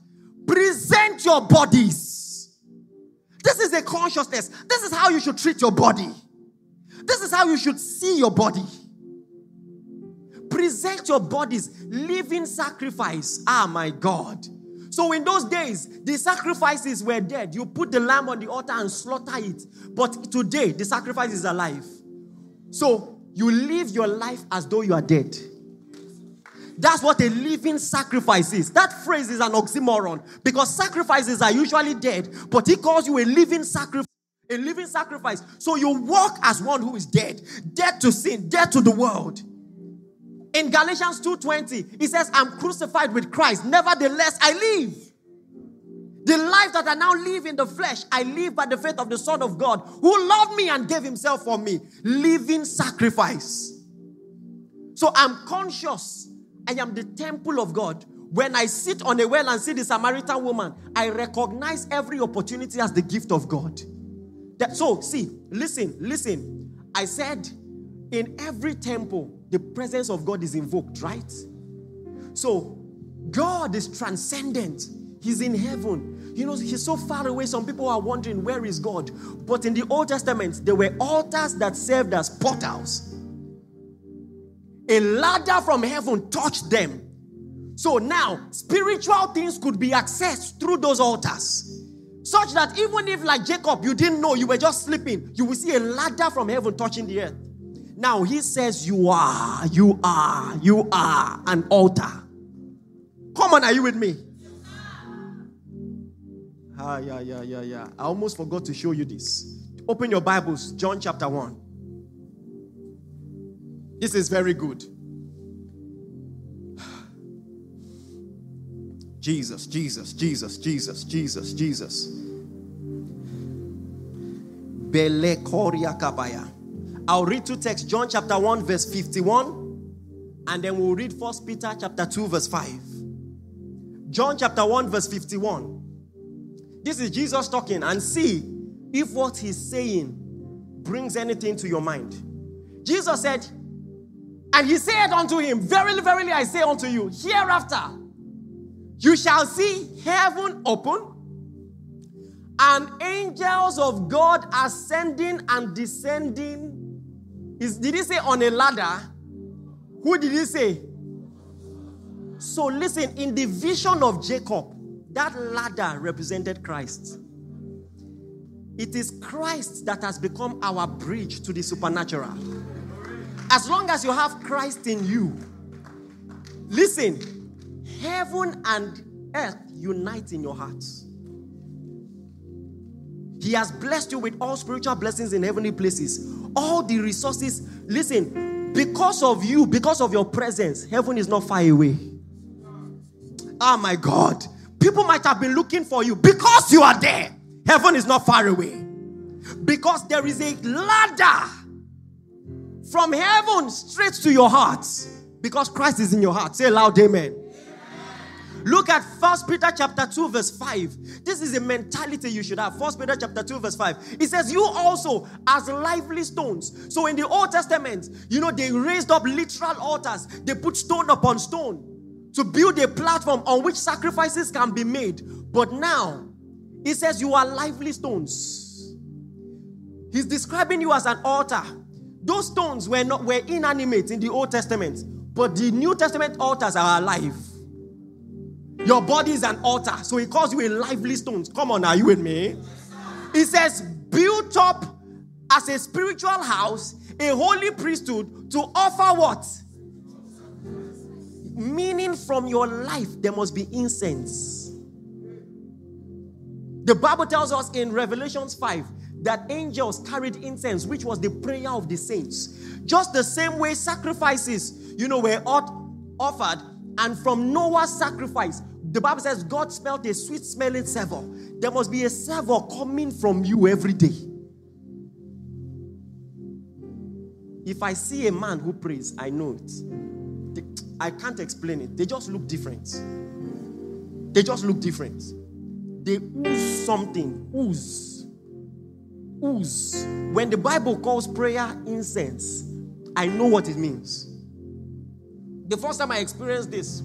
Present your bodies. This is a consciousness. This is how you should treat your body. This is how you should see your body. Present your bodies, living sacrifice. Ah, my God. So in those days, the sacrifices were dead. You put the lamb on the altar and slaughter it. But today, the sacrifice is alive. So you live your life as though you are dead. That's what a living sacrifice is. That phrase is an oxymoron because sacrifices are usually dead, but he calls you a living sacrifice. A living sacrifice. So you walk as one who is dead, dead to sin, dead to the world. In Galatians 2:20, he says, I'm crucified with Christ. Nevertheless, I live. The life that I now live in the flesh, I live by the faith of the Son of God who loved me and gave himself for me. Living sacrifice. So I'm conscious I am the temple of God. When I sit on a well and see the Samaritan woman, I recognize every opportunity as the gift of God. That, so, see, listen, listen. I said in every temple, the presence of God is invoked, right? So, God is transcendent. He's in heaven. You know, he's so far away. Some people are wondering, where is God? But in the Old Testament, there were altars that served as portals. A ladder from heaven touched them. So now, spiritual things could be accessed through those altars. Such that even if, like Jacob, you didn't know, you were just sleeping, you will see a ladder from heaven touching the earth. Now he says, You are, you are, you are an altar. Come on, are you with me? Ah, yeah, yeah, yeah, yeah. I almost forgot to show you this. Open your Bibles, John chapter 1. This is very good. Jesus, Jesus, Jesus, Jesus, Jesus, Jesus. Bele Koria Kabaya. I'll read two texts, John chapter 1, verse 51, and then we'll read First Peter chapter 2, verse 5. John chapter 1, verse 51. This is Jesus talking, and see if what he's saying brings anything to your mind. Jesus said, and he said unto him, Verily, verily, I say unto you, hereafter you shall see heaven open and angels of God ascending and descending. Is, did he say on a ladder? Who did he say? So listen, in the vision of Jacob, that ladder represented Christ. It is Christ that has become our bridge to the supernatural. As long as you have Christ in you, listen, heaven and earth unite in your hearts. He has blessed you with all spiritual blessings in heavenly places. All the resources. Listen, because of you, because of your presence, heaven is not far away. Oh my God. People might have been looking for you because you are there. Heaven is not far away. Because there is a ladder from heaven straight to your heart because Christ is in your heart. Say loud, amen. Look at First Peter chapter 2, verse 5. This is a mentality you should have. First Peter chapter 2, verse 5. It says, You also as lively stones. So in the Old Testament, you know, they raised up literal altars, they put stone upon stone to build a platform on which sacrifices can be made. But now, it says, You are lively stones. He's describing you as an altar those stones were not were inanimate in the Old Testament, but the New Testament altars are alive. Your body is an altar, so he calls you a lively stone. Come on, are you with me? He says, built up as a spiritual house, a holy priesthood to offer what? Meaning, from your life, there must be incense. The Bible tells us in Revelations 5 that angels carried incense, which was the prayer of the saints. Just the same way sacrifices, you know, were offered, and from Noah's sacrifice, the Bible says God smelled a sweet smelling savor. There must be a savor coming from you every day. If I see a man who prays, I know it. I can't explain it. They just look different. They just look different. They ooze something. Ooze. Ooze. When the Bible calls prayer incense, I know what it means. The first time I experienced this,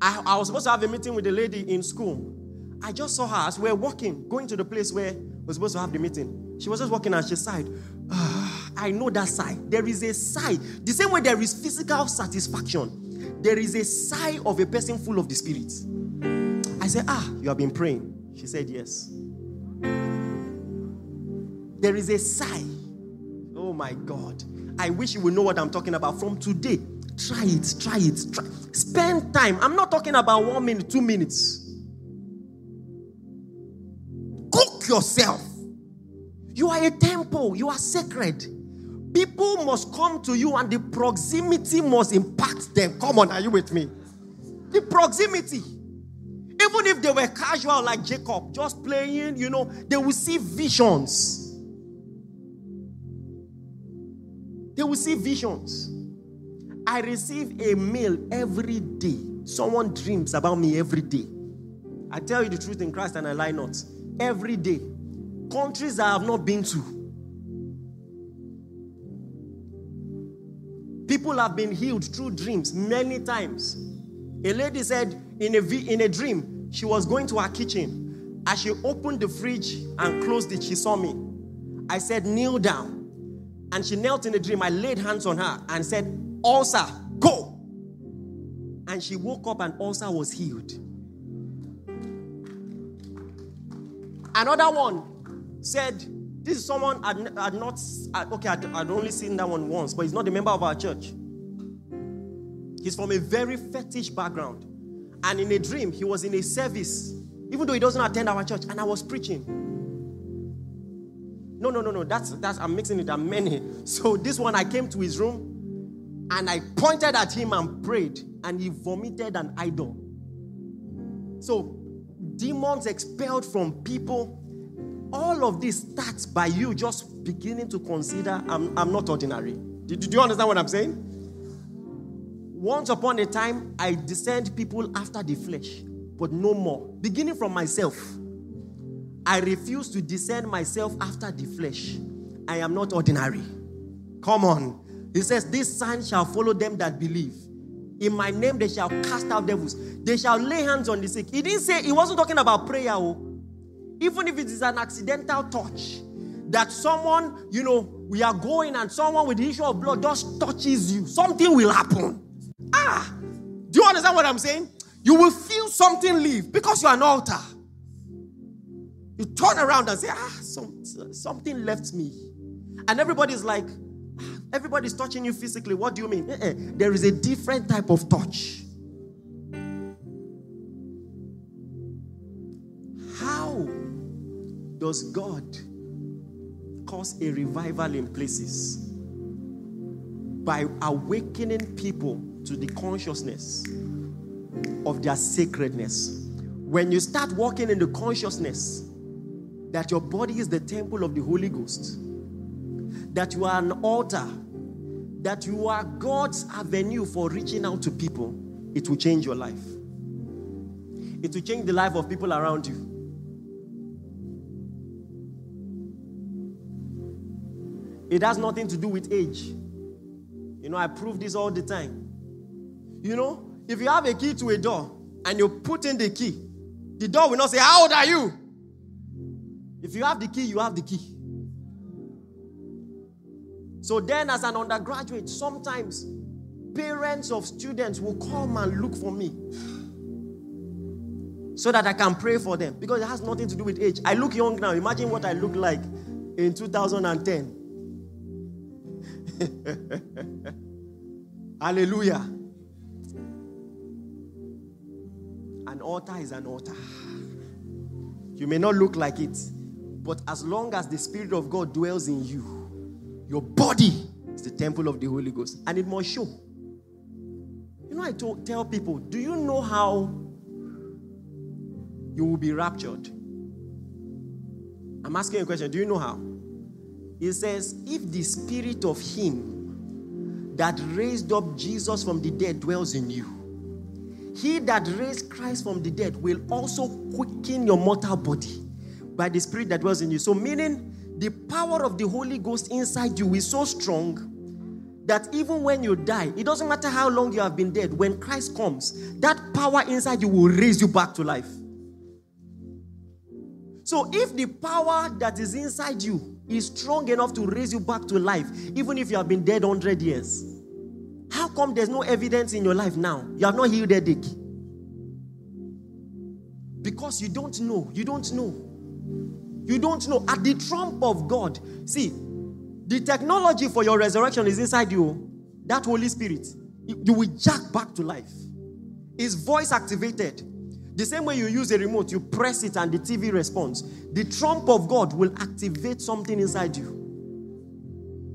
I, I was supposed to have a meeting with a lady in school. I just saw her as we were walking, going to the place where we were supposed to have the meeting. She was just walking and she sighed. Ah, I know that sigh. There is a sigh. The same way there is physical satisfaction, there is a sigh of a person full of the Spirit. I said, Ah, you have been praying. She said, Yes. There is a sigh. Oh my God. I wish you would know what I'm talking about. From today, try it, try it, try. Spend time. I'm not talking about one minute, two minutes. Cook yourself. You are a temple, you are sacred. People must come to you and the proximity must impact them. Come on, are you with me? The proximity. Even if they were casual like Jacob, just playing, you know, they will see visions. They will see visions. I receive a mail every day. Someone dreams about me every day. I tell you the truth in Christ and I lie not. Every day. Countries I have not been to. People have been healed through dreams many times. A lady said in a, in a dream, she was going to her kitchen. As she opened the fridge and closed it, she saw me. I said, Kneel down. And she knelt in the dream. I laid hands on her and said, Ulcer, go. And she woke up and ulcer was healed. Another one said, This is someone I'd, I'd not, okay, I'd, I'd only seen that one once, but he's not a member of our church. He's from a very fetish background. And in a dream, he was in a service, even though he doesn't attend our church, and I was preaching. No, no, no, no. That's that's I'm mixing it. I'm many. So this one, I came to his room and I pointed at him and prayed, and he vomited an idol. So demons expelled from people. All of this starts by you just beginning to consider I'm, I'm not ordinary. Do, did you understand what I'm saying? Once upon a time, I discerned people after the flesh, but no more. Beginning from myself. I refuse to discern myself after the flesh. I am not ordinary. Come on. He says, This sign shall follow them that believe. In my name they shall cast out devils. They shall lay hands on the sick. He didn't say, he wasn't talking about prayer. Oh. Even if it is an accidental touch, that someone, you know, we are going and someone with the issue of blood just touches you, something will happen. Ah, do you understand what I'm saying? You will feel something leave because you are an altar. You turn around and say, ah, some, something left me. And everybody's like, everybody's touching you physically. What do you mean? Uh-uh. There is a different type of touch. How does God cause a revival in places? By awakening people to the consciousness of their sacredness. When you start walking in the consciousness that your body is the temple of the Holy Ghost, that you are an altar, that you are God's avenue for reaching out to people, it will change your life. It will change the life of people around you. It has nothing to do with age. You know, I prove this all the time. You know, if you have a key to a door and you put in the key, the door will not say, How old are you? If you have the key, you have the key. So then, as an undergraduate, sometimes parents of students will come and look for me so that I can pray for them because it has nothing to do with age. I look young now. Imagine what I look like in 2010. Hallelujah. An altar is an altar. You may not look like it, but as long as the Spirit of God dwells in you, your body is the temple of the Holy Ghost, and it must show. You know, I told, tell people, do you know how you will be raptured? I'm asking a question. Do you know how? It says, if the spirit of him that raised up Jesus from the dead dwells in you, he that raised Christ from the dead will also quicken your mortal body by the spirit that dwells in you. So, meaning the power of the Holy Ghost inside you is so strong that even when you die, it doesn't matter how long you have been dead, when Christ comes, that power inside you will raise you back to life. So, if the power that is inside you is strong enough to raise you back to life, even if you have been dead 100 years, how come there's no evidence in your life now? You have not healed a dick. Because you don't know. You don't know. You don't know. At the trump of God, see, the technology for your resurrection is inside you. That Holy Spirit, you will jack back to life. Is voice activated. The same way you use a remote, you press it and the TV responds. The trump of God will activate something inside you.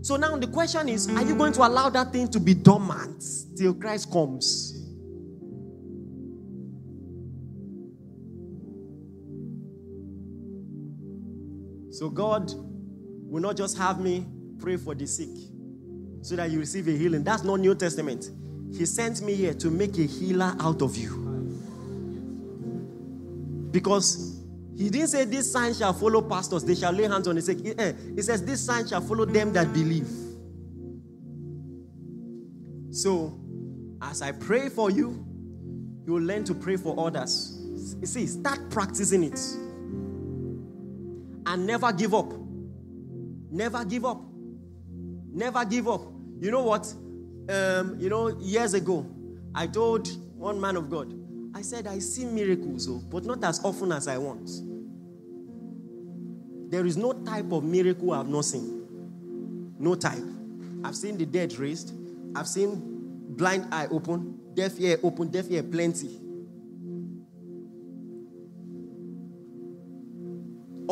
So now the question is are you going to allow that thing to be dormant till Christ comes? So God will not just have me pray for the sick so that you receive a healing. That's not New Testament. He sent me here to make a healer out of you. Because he didn't say this sign shall follow pastors, they shall lay hands on the sick. Eh, he says this sign shall follow them that believe. So, as I pray for you, you will learn to pray for others. You see, start practicing it. And never give up. Never give up. Never give up. You know what? Um, you know, years ago, I told one man of God, I said, I see miracles, oh, but not as often as I want. There is no type of miracle I've not seen. No type. I've seen the dead raised. I've seen blind eye open, deaf ear open, deaf ear plenty.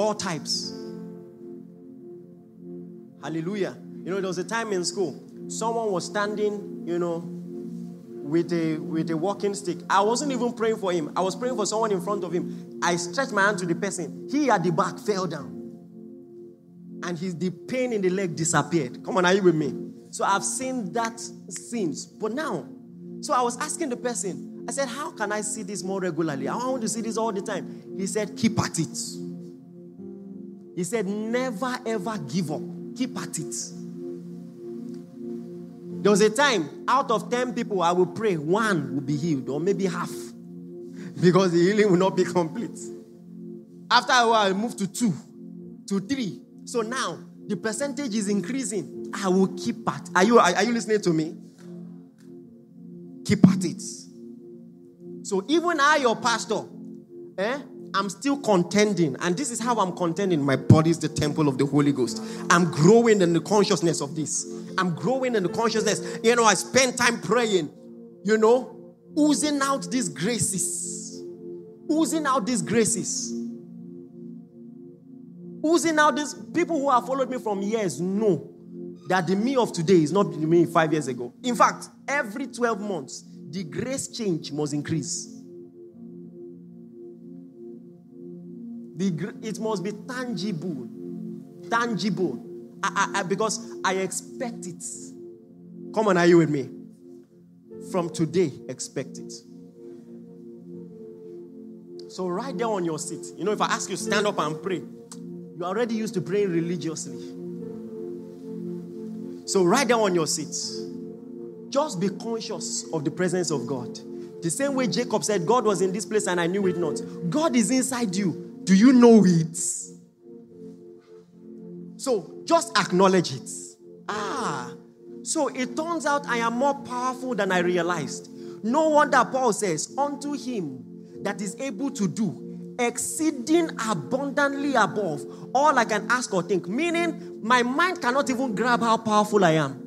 All types. Hallelujah. You know, there was a time in school, someone was standing, you know, with a with a walking stick. I wasn't even praying for him. I was praying for someone in front of him. I stretched my hand to the person. He at the back fell down. And his the pain in the leg disappeared. Come on, are you with me? So I've seen that since. But now, so I was asking the person, I said, How can I see this more regularly? I want to see this all the time. He said, Keep at it. He said, Never ever give up. Keep at it. There was a time, out of 10 people, I will pray, one will be healed, or maybe half, because the healing will not be complete. After a while, I moved to two, to three. So now, the percentage is increasing. I will keep at. Are you, are you listening to me? Keep at it. So even I, your pastor, eh, I'm still contending. And this is how I'm contending. My body is the temple of the Holy Ghost. I'm growing in the consciousness of this. I'm growing in the consciousness. You know, I spend time praying, you know, oozing out these graces. Oozing out these graces. Oozing out these people who have followed me from years know that the me of today is not the me five years ago. In fact, every 12 months, the grace change must increase. The, it must be tangible. Tangible. I, I, because I expect it. Come on, are you with me? From today, expect it. So, right there on your seat, you know, if I ask you stand up and pray, you're already used to praying religiously. So, right there on your seat, just be conscious of the presence of God. The same way Jacob said, God was in this place and I knew it not. God is inside you. Do you know it? So just acknowledge it. Ah, so it turns out I am more powerful than I realized. No wonder Paul says, Unto him that is able to do exceeding abundantly above all I can ask or think. Meaning, my mind cannot even grab how powerful I am.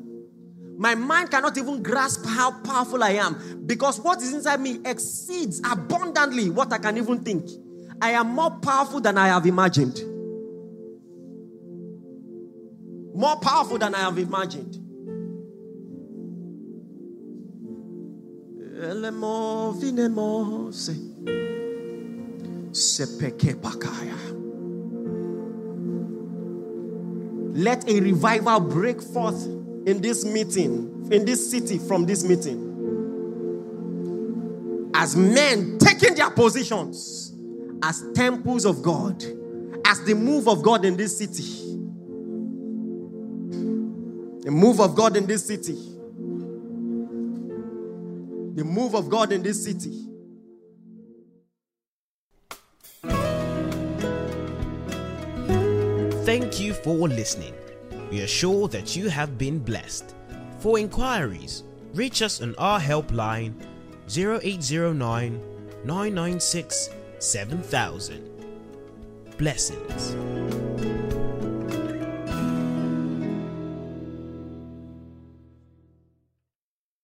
My mind cannot even grasp how powerful I am because what is inside me exceeds abundantly what I can even think. I am more powerful than I have imagined. More powerful than I have imagined. Let a revival break forth in this meeting, in this city, from this meeting. As men taking their positions as temples of God, as the move of God in this city. The move of God in this city. The move of God in this city. Thank you for listening. We are sure that you have been blessed. For inquiries, reach us on our helpline 0809 996 7,000. Blessings.